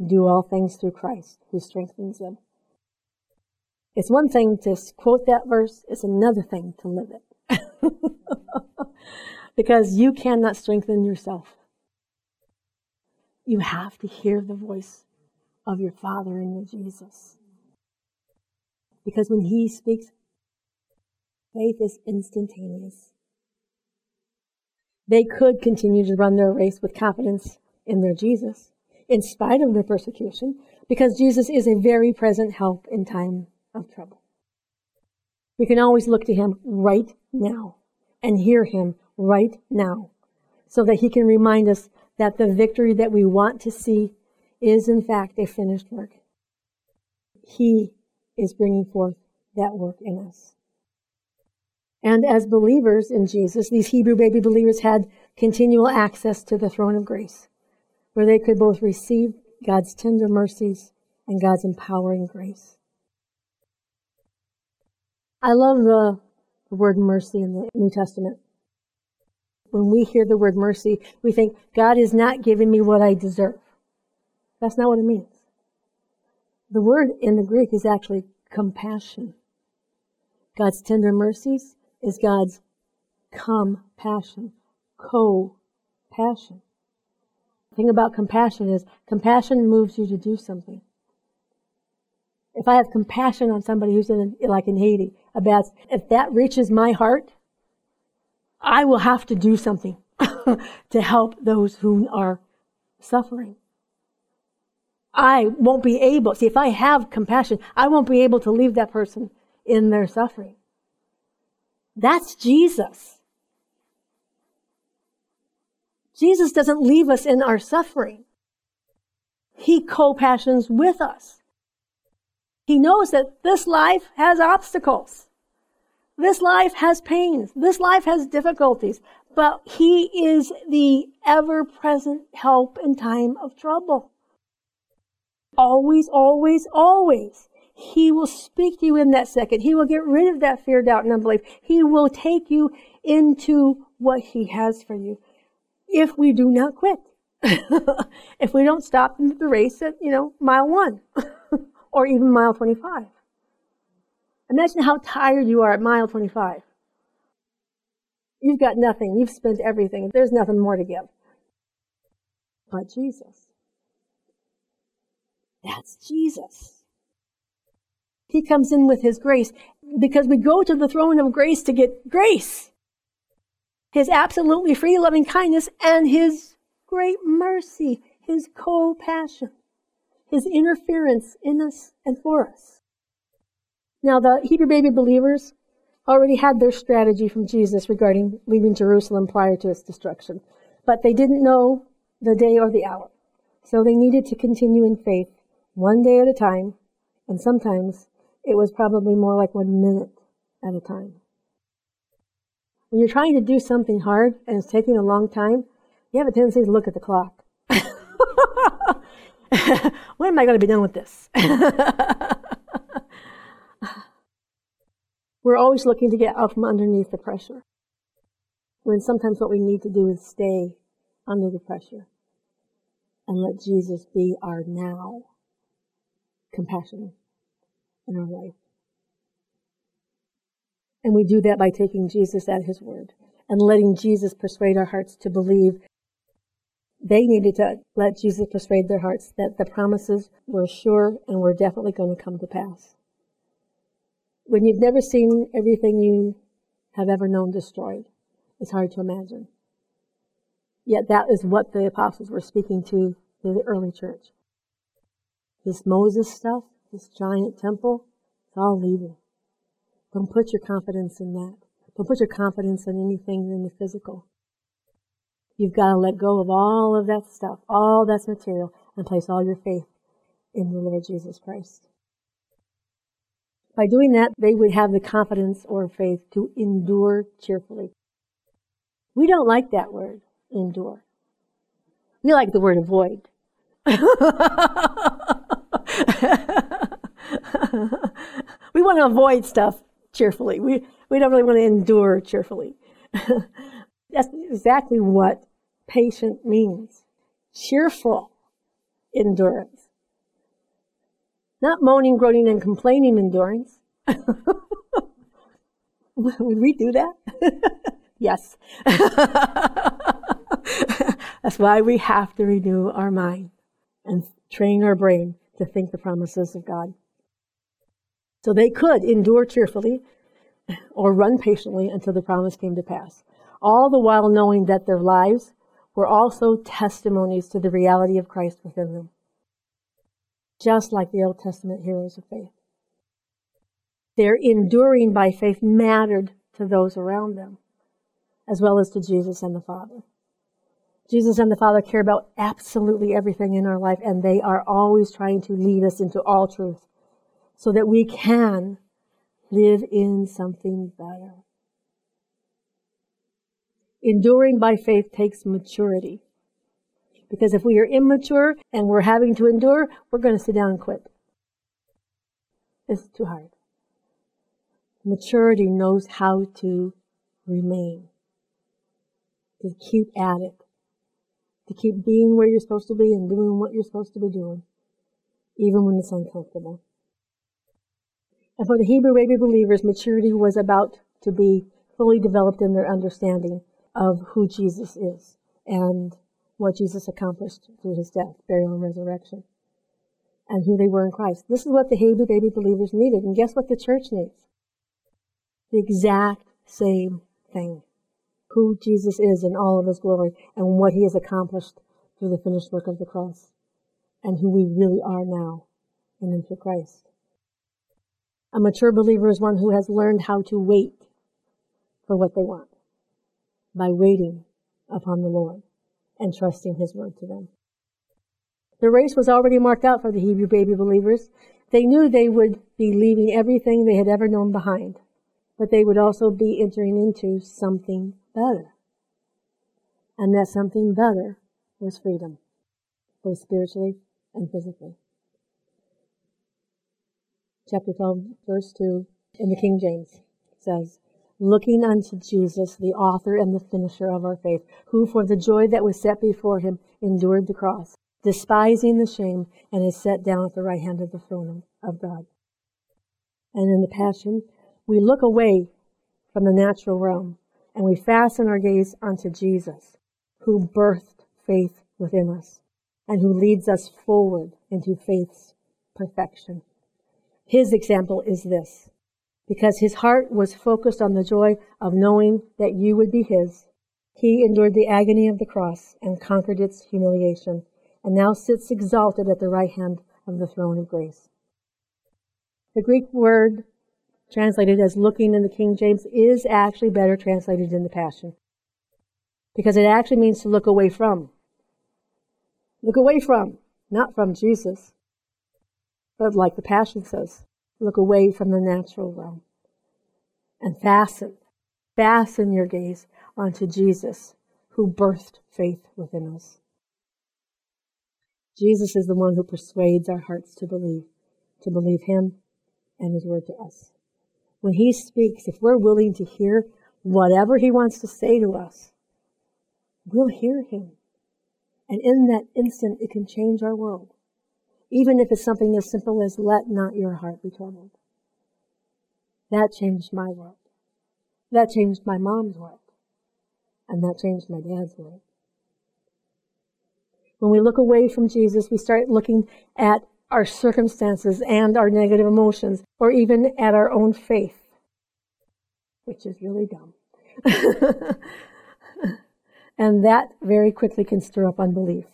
do all things through Christ who strengthens them. It's one thing to quote that verse, it's another thing to live it. because you cannot strengthen yourself. You have to hear the voice of your Father in your Jesus. Because when He speaks, faith is instantaneous. They could continue to run their race with confidence in their Jesus, in spite of their persecution, because Jesus is a very present help in time of trouble. We can always look to Him right now and hear Him right now so that He can remind us that the victory that we want to see is in fact a finished work. He is bringing forth that work in us. And as believers in Jesus, these Hebrew baby believers had continual access to the throne of grace, where they could both receive God's tender mercies and God's empowering grace. I love the word mercy in the New Testament. When we hear the word mercy, we think, God is not giving me what I deserve. That's not what it means. The word in the Greek is actually compassion. God's tender mercies is God's compassion, co-passion. Thing about compassion is compassion moves you to do something. If I have compassion on somebody who's in, like in Haiti, about if that reaches my heart, I will have to do something to help those who are suffering. I won't be able, see, if I have compassion, I won't be able to leave that person in their suffering. That's Jesus. Jesus doesn't leave us in our suffering. He co-passions with us. He knows that this life has obstacles. This life has pains. This life has difficulties. But He is the ever-present help in time of trouble. Always, always, always. He will speak to you in that second. He will get rid of that fear, doubt, and unbelief. He will take you into what He has for you. If we do not quit. if we don't stop the race at, you know, mile one or even mile 25. Imagine how tired you are at mile 25. You've got nothing. You've spent everything. There's nothing more to give. But Jesus. That's Jesus. He comes in with His grace because we go to the throne of grace to get grace. His absolutely free loving kindness and His great mercy, His compassion, His interference in us and for us. Now the Hebrew baby believers already had their strategy from Jesus regarding leaving Jerusalem prior to its destruction. But they didn't know the day or the hour. So they needed to continue in faith one day at a time, and sometimes it was probably more like one minute at a time. When you're trying to do something hard and it's taking a long time, you have a tendency to look at the clock. when am I going to be done with this? We're always looking to get out from underneath the pressure. When sometimes what we need to do is stay under the pressure and let Jesus be our now compassion in our life. And we do that by taking Jesus at his word and letting Jesus persuade our hearts to believe. They needed to let Jesus persuade their hearts that the promises were sure and were definitely going to come to pass. When you've never seen everything you have ever known destroyed, it's hard to imagine. Yet that is what the apostles were speaking to the early church. This Moses stuff, this giant temple, it's all leaving. Don't put your confidence in that. Don't put your confidence in anything in the physical. You've got to let go of all of that stuff, all that's material, and place all your faith in the Lord Jesus Christ. By doing that, they would have the confidence or faith to endure cheerfully. We don't like that word, endure. We like the word avoid. we want to avoid stuff cheerfully. We, we don't really want to endure cheerfully. That's exactly what patient means. Cheerful endurance. Not moaning, groaning, and complaining endurance. Would we do that? yes. That's why we have to renew our mind and train our brain to think the promises of God. So they could endure cheerfully or run patiently until the promise came to pass, all the while knowing that their lives were also testimonies to the reality of Christ within them, just like the Old Testament heroes of faith. Their enduring by faith mattered to those around them, as well as to Jesus and the Father. Jesus and the Father care about absolutely everything in our life, and they are always trying to lead us into all truth so that we can live in something better. Enduring by faith takes maturity. Because if we are immature and we're having to endure, we're going to sit down and quit. It's too hard. Maturity knows how to remain, to keep at it, to keep being where you're supposed to be and doing what you're supposed to be doing, even when it's uncomfortable. And for the Hebrew baby believers, maturity was about to be fully developed in their understanding of who Jesus is and what Jesus accomplished through his death, burial, and resurrection, and who they were in Christ. This is what the Hebrew baby believers needed. And guess what the church needs? The exact same thing. Who Jesus is in all of his glory and what he has accomplished through the finished work of the cross and who we really are now in and through Christ. A mature believer is one who has learned how to wait for what they want by waiting upon the Lord and trusting His word to them. The race was already marked out for the Hebrew baby believers. They knew they would be leaving everything they had ever known behind, but they would also be entering into something better. And that something better was freedom, both spiritually and physically chapter 12, verse 2 in the King James says, Looking unto Jesus, the author and the finisher of our faith, who for the joy that was set before him endured the cross, despising the shame, and is set down at the right hand of the throne of God. And in the Passion, we look away from the natural realm and we fasten our gaze onto Jesus, who birthed faith within us and who leads us forward into faith's perfection. His example is this. Because his heart was focused on the joy of knowing that you would be his, he endured the agony of the cross and conquered its humiliation, and now sits exalted at the right hand of the throne of grace. The Greek word translated as looking in the King James is actually better translated in the Passion. Because it actually means to look away from. Look away from, not from Jesus, but like the Passion says, look away from the natural realm and fasten, fasten your gaze onto Jesus who birthed faith within us. Jesus is the one who persuades our hearts to believe, to believe him and his word to us. When he speaks, if we're willing to hear whatever he wants to say to us, we'll hear him. And in that instant, it can change our world. Even if it's something as simple as let not your heart be troubled. That changed my world. That changed my mom's world. And that changed my dad's world. When we look away from Jesus, we start looking at our circumstances and our negative emotions, or even at our own faith, which is really dumb. and that very quickly can stir up unbelief.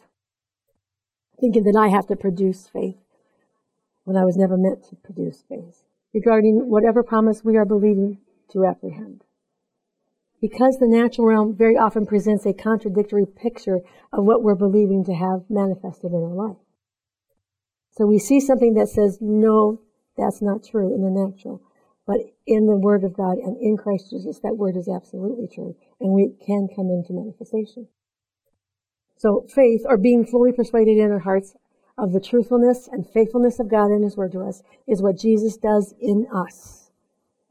Thinking that I have to produce faith when I was never meant to produce faith regarding whatever promise we are believing to apprehend. Because the natural realm very often presents a contradictory picture of what we're believing to have manifested in our life. So we see something that says, no, that's not true in the natural. But in the Word of God and in Christ Jesus, that Word is absolutely true. And we can come into manifestation. So faith, or being fully persuaded in our hearts of the truthfulness and faithfulness of God and His Word to us, is what Jesus does in us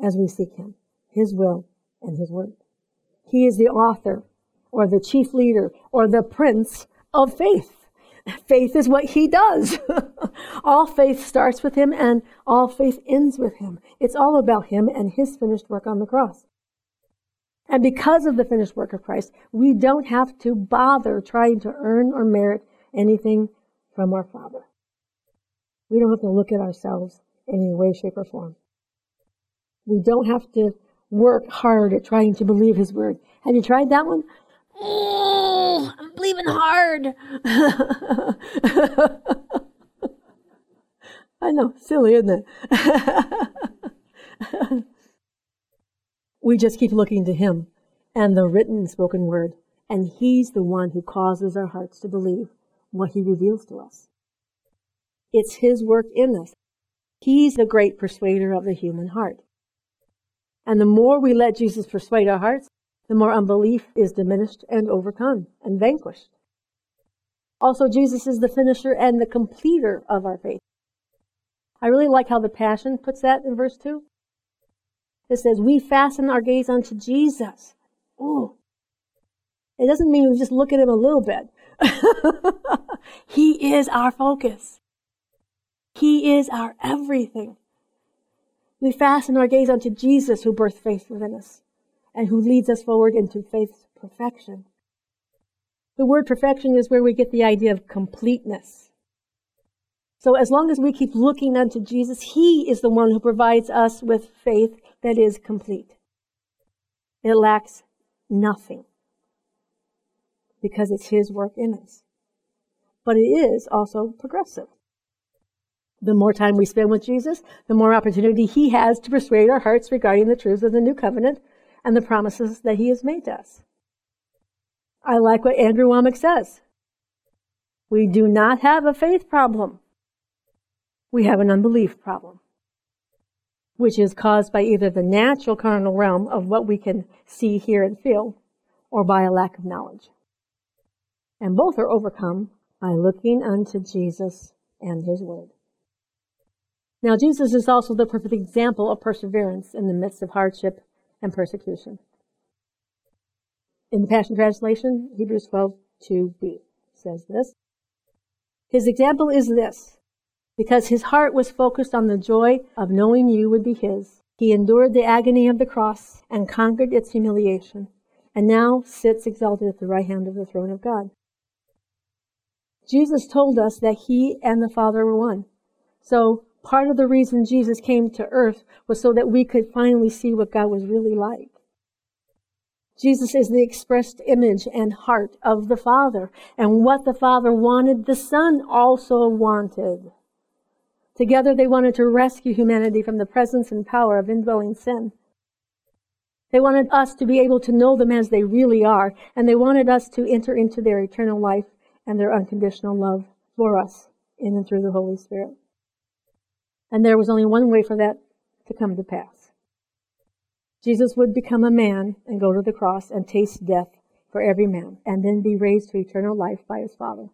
as we seek Him, His will and His Word. He is the author or the chief leader or the prince of faith. Faith is what he does. all faith starts with him and all faith ends with him. It's all about him and his finished work on the cross. And because of the finished work of Christ, we don't have to bother trying to earn or merit anything from our Father. We don't have to look at ourselves in any way, shape, or form. We don't have to work hard at trying to believe His Word. Have you tried that one? Oh, I'm believing hard. I know, silly, isn't it? we just keep looking to Him and the written and spoken word, and He's the one who causes our hearts to believe what He reveals to us. It's His work in us. He's the great persuader of the human heart. And the more we let Jesus persuade our hearts, the more unbelief is diminished and overcome and vanquished. Also, Jesus is the finisher and the completer of our faith. I really like how the Passion puts that in verse 2. It says, We fasten our gaze unto Jesus. Ooh. It doesn't mean we just look at him a little bit. he is our focus. He is our everything. We fasten our gaze unto Jesus who birthed faith within us and who leads us forward into faith's perfection. The word perfection is where we get the idea of completeness. So as long as we keep looking unto Jesus, He is the one who provides us with faith that is complete. It lacks nothing because it's His work in us. But it is also progressive. The more time we spend with Jesus, the more opportunity He has to persuade our hearts regarding the truths of the new covenant and the promises that he has made to us. I like what Andrew Wommack says. We do not have a faith problem. We have an unbelief problem, which is caused by either the natural carnal realm of what we can see, hear, and feel, or by a lack of knowledge. And both are overcome by looking unto Jesus and his word. Now, Jesus is also the perfect example of perseverance in the midst of hardship and persecution. In the Passion Translation, Hebrews 12, 2b says this. His example is this. Because his heart was focused on the joy of knowing you would be his, he endured the agony of the cross and conquered its humiliation, and now sits exalted at the right hand of the throne of God. Jesus told us that he and the Father were one. So Part of the reason Jesus came to earth was so that we could finally see what God was really like. Jesus is the expressed image and heart of the Father. And what the Father wanted, the Son also wanted. Together they wanted to rescue humanity from the presence and power of indwelling sin. They wanted us to be able to know them as they really are, and they wanted us to enter into their eternal life and their unconditional love for us in and through the Holy Spirit. And there was only one way for that to come to pass. Jesus would become a man and go to the cross and taste death for every man, and then be raised to eternal life by his Father.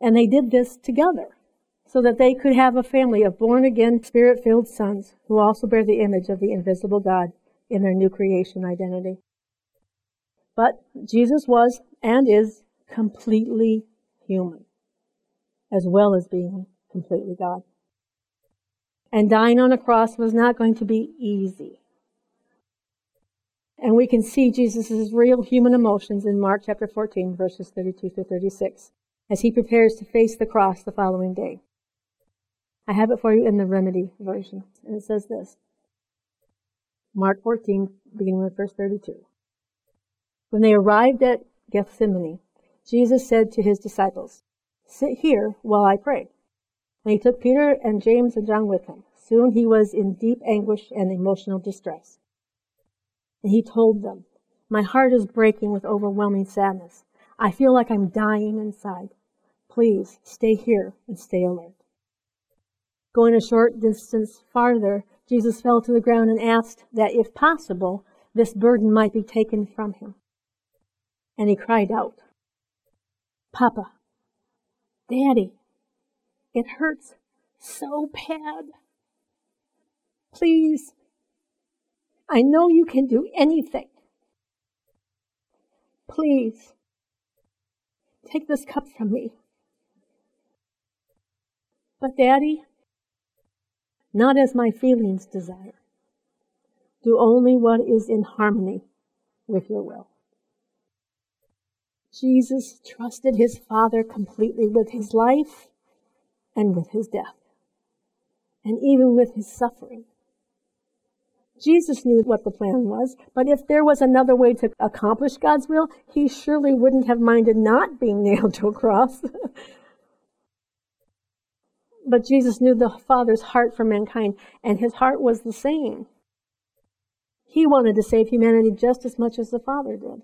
And they did this together so that they could have a family of born again, spirit filled sons who also bear the image of the invisible God in their new creation identity. But Jesus was and is completely human, as well as being completely God. And dying on a cross was not going to be easy. And we can see Jesus' real human emotions in Mark chapter 14, verses 32 through 36, as he prepares to face the cross the following day. I have it for you in the remedy version, and it says this. Mark 14, beginning with verse 32. When they arrived at Gethsemane, Jesus said to his disciples, Sit here while I pray. And he took Peter and James and John with him. Soon he was in deep anguish and emotional distress. And he told them, My heart is breaking with overwhelming sadness. I feel like I'm dying inside. Please stay here and stay alert. Going a short distance farther, Jesus fell to the ground and asked that, if possible, this burden might be taken from him. And he cried out, Papa, Daddy, it hurts so bad. Please I know you can do anything. Please, take this cup from me. But, Daddy, not as my feelings desire. Do only what is in harmony with your will. Jesus trusted his Father completely with his life and with his death, and even with his suffering. Jesus knew what the plan was, but if there was another way to accomplish God's will, he surely wouldn't have minded not being nailed to a cross. But Jesus knew the Father's heart for mankind, and his heart was the same. He wanted to save humanity just as much as the Father did.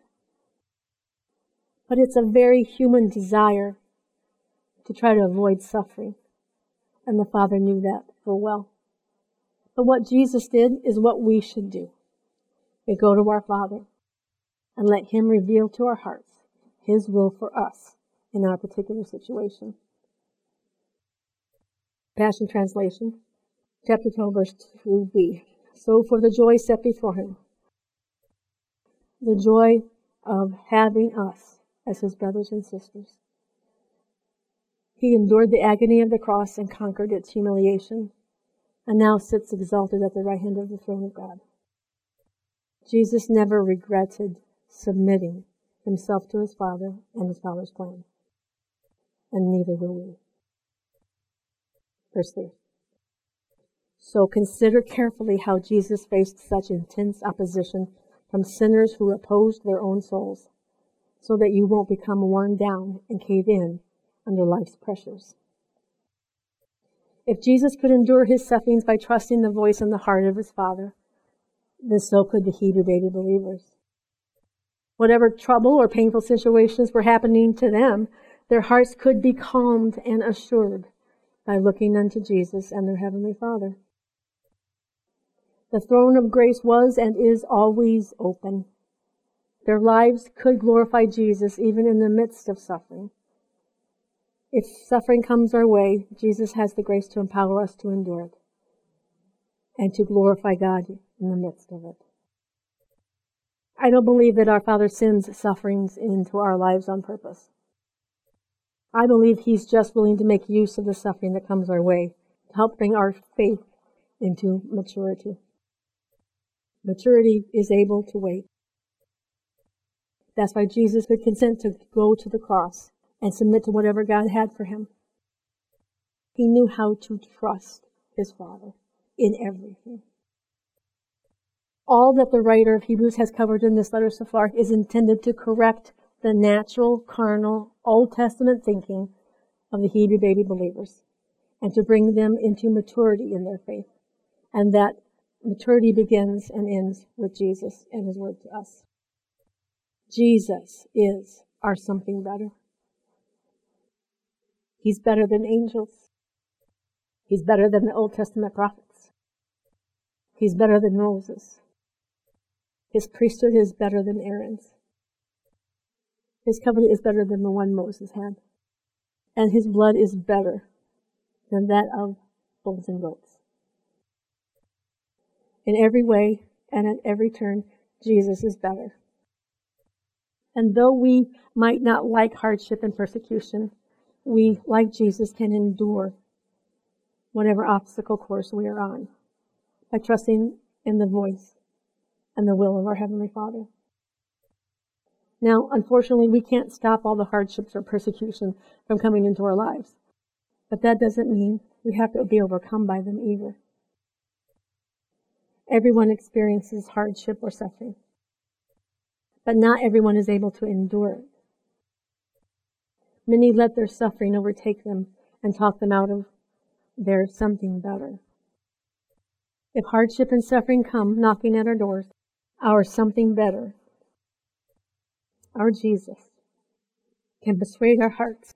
But it's a very human desire to try to avoid suffering. And the Father knew that full well. But what Jesus did is what we should do. We go to our Father and let Him reveal to our hearts His will for us in our particular situation. Passion Translation, chapter 12, verse 2b. So for the joy set before Him, the joy of having us as His brothers and sisters. He endured the agony of the cross and conquered its humiliation and now sits exalted at the right hand of the throne of God. Jesus never regretted submitting himself to his Father and his Father's plan. And neither will we. Verse 3. So consider carefully how Jesus faced such intense opposition from sinners who opposed their own souls, so that you won't become worn down and cave in under life's pressures. If Jesus could endure his sufferings by trusting the voice and the heart of his Father, then so could the Hebrew baby believers. Whatever trouble or painful situations were happening to them, their hearts could be calmed and assured by looking unto Jesus and their Heavenly Father. The throne of grace was and is always open. Their lives could glorify Jesus even in the midst of suffering. If suffering comes our way, Jesus has the grace to empower us to endure it and to glorify God in the midst of it. I don't believe that our Father sends sufferings into our lives on purpose. I believe He's just willing to make use of the suffering that comes our way to help bring our faith into maturity. Maturity is able to wait. That's why Jesus could consent to go to the cross and submit to whatever God had for him. He knew how to trust his Father in everything. All that the writer of Hebrews has covered in this letter so far is intended to correct the natural, carnal, Old Testament thinking of the Hebrew baby believers and to bring them into maturity in their faith. And that maturity begins and ends with Jesus and his word to us. Jesus is our something better. He's better than angels. He's better than the Old Testament prophets. He's better than Moses. His priesthood is better than Aaron's. His covenant is better than the one Moses had. And his blood is better than that of bulls and goats. In every way and at every turn, Jesus is better. And though we might not like hardship and persecution, we, like Jesus, can endure whatever obstacle course we are on by trusting in the voice and the will of our Heavenly Father. Now, unfortunately, we can't stop all the hardships or persecution from coming into our lives. But that doesn't mean we have to be overcome by them either. Everyone experiences hardship or suffering, but not everyone is able to endure it. Many let their suffering overtake them and talk them out of their something better. If hardship and suffering come knocking at our doors, our something better, our Jesus, can persuade our hearts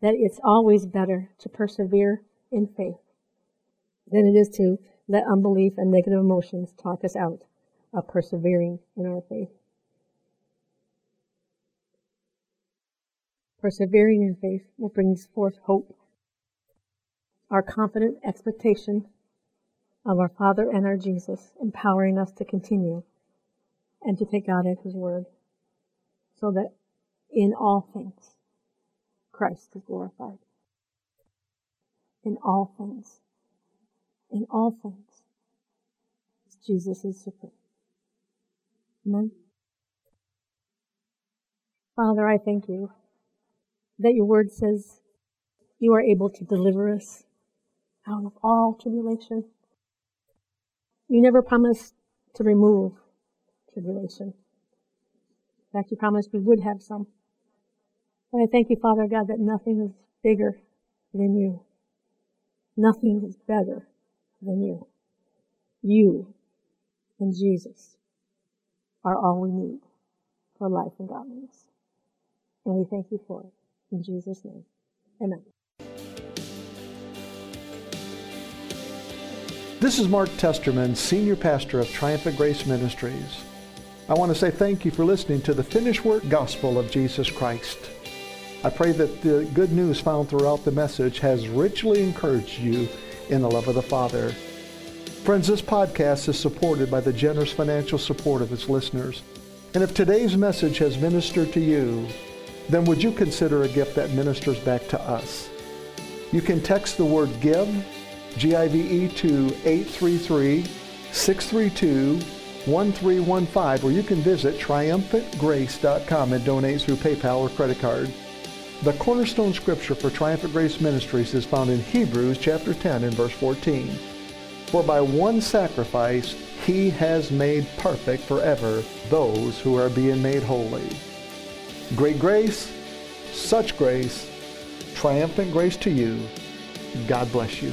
that it's always better to persevere in faith than it is to let unbelief and negative emotions talk us out of persevering in our faith. Persevering in faith will bring forth hope, our confident expectation of our Father and our Jesus, empowering us to continue and to take God at His word, so that in all things Christ is glorified. In all things. In all things. Jesus is supreme. Amen. Father, I thank you that your word says you are able to deliver us out of all tribulation. You never promised to remove tribulation. Fact, you promised we would have some. And I thank you, Father God, that nothing is bigger than you. Nothing is better than you. You and Jesus are all we need for life and godliness. And we thank you for it. In Jesus' name. Amen. This is Mark Testerman, Senior Pastor of Triumphant Grace Ministries. I want to say thank you for listening to the finished work gospel of Jesus Christ. I pray that the good news found throughout the message has richly encouraged you in the love of the Father. Friends, this podcast is supported by the generous financial support of its listeners. And if today's message has ministered to you, then would you consider a gift that ministers back to us? You can text the word GIVE, G-I-V-E, to 833-632-1315, or you can visit triumphantgrace.com and donate through PayPal or credit card. The cornerstone scripture for Triumphant Grace Ministries is found in Hebrews chapter 10 and verse 14. For by one sacrifice he has made perfect forever those who are being made holy. Great grace, such grace, triumphant grace to you. God bless you.